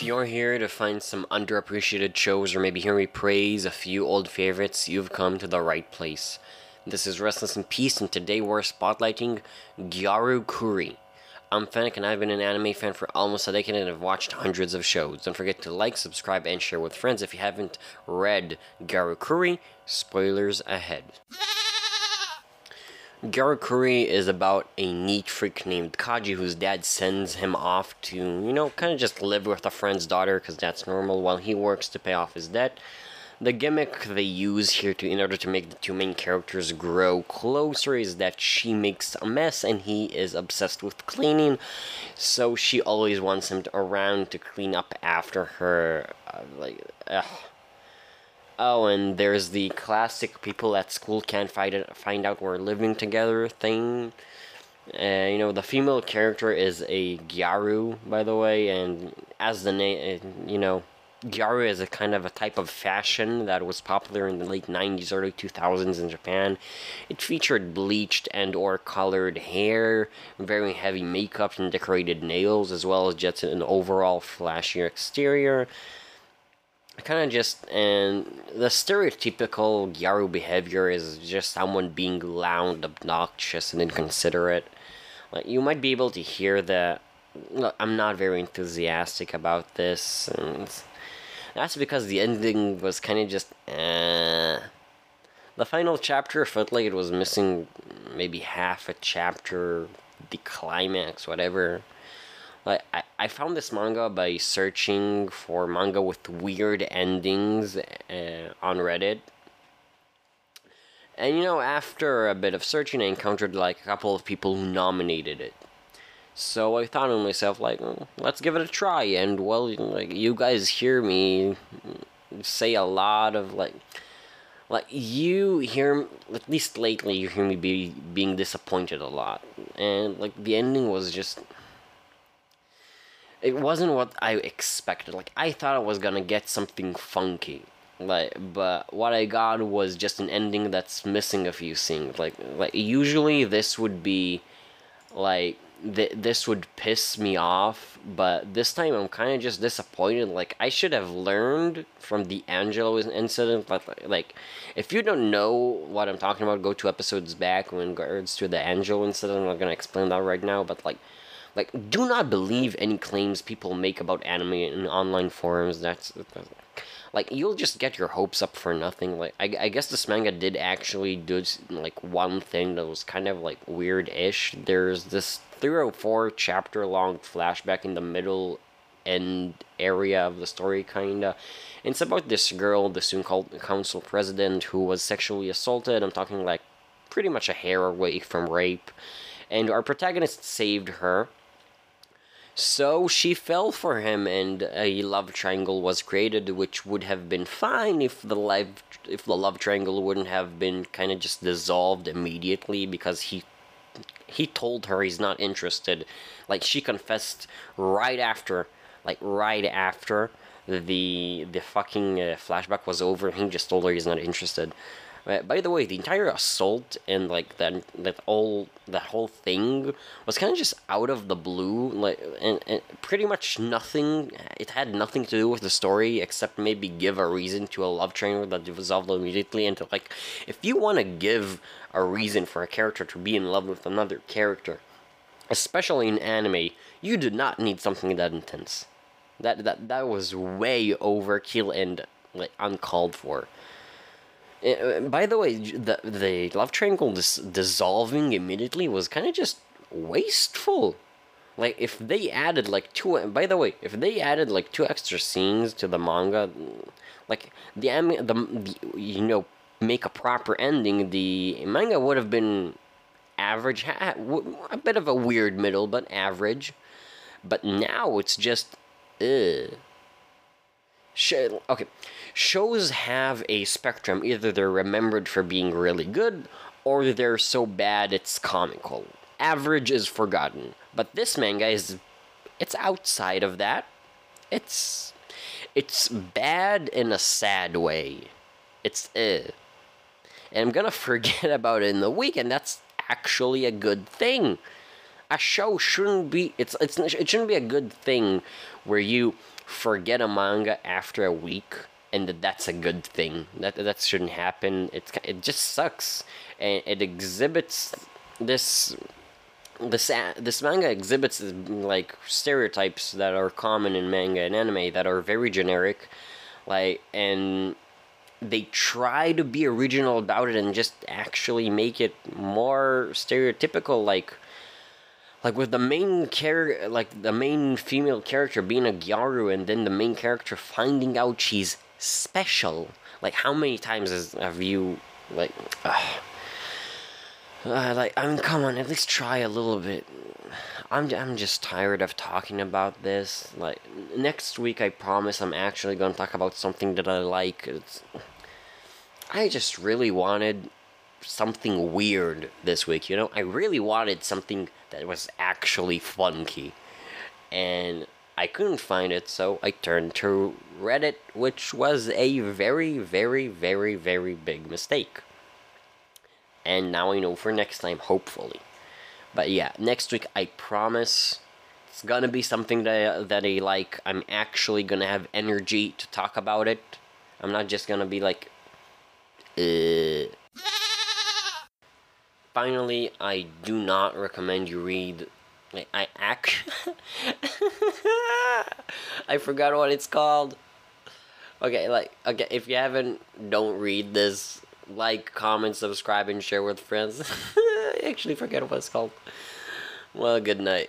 If you're here to find some underappreciated shows or maybe hear me praise a few old favorites, you've come to the right place. This is Restless in Peace, and today we're spotlighting Gyaru Kuri. I'm Fennec, and I've been an anime fan for almost a decade and have watched hundreds of shows. Don't forget to like, subscribe, and share with friends if you haven't read Gyaru Kuri. Spoilers ahead. Gyaru Kuri is about a neat freak named Kaji whose dad sends him off to, you know, kind of just live with a friend's daughter because that's normal while he works to pay off his debt. The gimmick they use here to in order to make the two main characters grow closer is that she makes a mess and he is obsessed with cleaning, so she always wants him to, around to clean up after her. Uh, like, ugh. Oh, and there's the classic people at school can't find it, find out we're living together thing. Uh, you know, the female character is a Gyaru, by the way, and as the name, you know, Gyaru is a kind of a type of fashion that was popular in the late 90s, early 2000s in Japan. It featured bleached and or colored hair, very heavy makeup and decorated nails, as well as just an overall flashier exterior kind of just and the stereotypical Gyaru behavior is just someone being loud, obnoxious, and inconsiderate. Like you might be able to hear that. I'm not very enthusiastic about this, and that's because the ending was kind of just. Eh. The final chapter felt like it was missing maybe half a chapter, the climax, whatever. Like I, I found this manga by searching for manga with weird endings uh, on Reddit. And you know, after a bit of searching, I encountered like a couple of people who nominated it. So I thought to myself, like, well, let's give it a try. And well, like you guys hear me say a lot of like, like you hear at least lately you hear me be being disappointed a lot, and like the ending was just it wasn't what I expected. Like I thought I was gonna get something funky, like but what I got was just an ending that's missing a few things. Like like usually this would be like th- this would piss me off, but this time I'm kind of just disappointed. Like I should have learned from the Angelo incident. Like like if you don't know what I'm talking about, go two episodes back in regards to the Angelo incident. I'm not gonna explain that right now, but like like, do not believe any claims people make about anime in online forums. That's, like you'll just get your hopes up for nothing. Like I, I guess this manga did actually do like one thing that was kind of like weird-ish. There's this three or four chapter long flashback in the middle end area of the story, kinda. It's about this girl, the soon called council president, who was sexually assaulted. I'm talking like pretty much a hair away from rape. And our protagonist saved her so she fell for him, and a love triangle was created, which would have been fine if the life, if the love triangle wouldn't have been kind of just dissolved immediately because he he told her he's not interested. Like she confessed right after, like right after the the fucking uh, flashback was over. He just told her he's not interested. Uh, by the way, the entire assault and like that that all that whole thing was kind of just out of the blue, like and, and pretty much nothing. It had nothing to do with the story except maybe give a reason to a love triangle that dissolved immediately. And to like, if you want to give a reason for a character to be in love with another character, especially in anime, you do not need something that intense. That that that was way overkill and like uncalled for. Uh, by the way, the the love triangle dis- dissolving immediately was kind of just wasteful. Like if they added like two. By the way, if they added like two extra scenes to the manga, like the the, the you know make a proper ending, the manga would have been average, a bit of a weird middle, but average. But now it's just, ugh. Okay, shows have a spectrum. Either they're remembered for being really good, or they're so bad it's comical. Average is forgotten. But this manga is it's outside of that. It's it's bad in a sad way. It's uh. And I'm gonna forget about it in the week, and that's actually a good thing. A show shouldn't be it's it's it shouldn't be a good thing where you forget a manga after a week and that's a good thing. That that shouldn't happen. It's it just sucks, and it exhibits this. This this manga exhibits like stereotypes that are common in manga and anime that are very generic, like and they try to be original about it and just actually make it more stereotypical like like with the main character like the main female character being a gyaru and then the main character finding out she's special. Like how many times has, have you like uh, uh, like i mean come on at least try a little bit. I'm, I'm just tired of talking about this. Like next week i promise i'm actually going to talk about something that i like. It's, i just really wanted something weird this week you know i really wanted something that was actually funky and I couldn't find it, so I turned to Reddit, which was a very, very, very, very big mistake. And now I know for next time, hopefully. But yeah, next week I promise it's gonna be something that, that I like. I'm actually gonna have energy to talk about it. I'm not just gonna be like, uh. Finally, I do not recommend you read I, act. I forgot what it's called. Okay, like okay, if you haven't, don't read this. Like, comment, subscribe, and share with friends. I actually forget what it's called. Well, good night.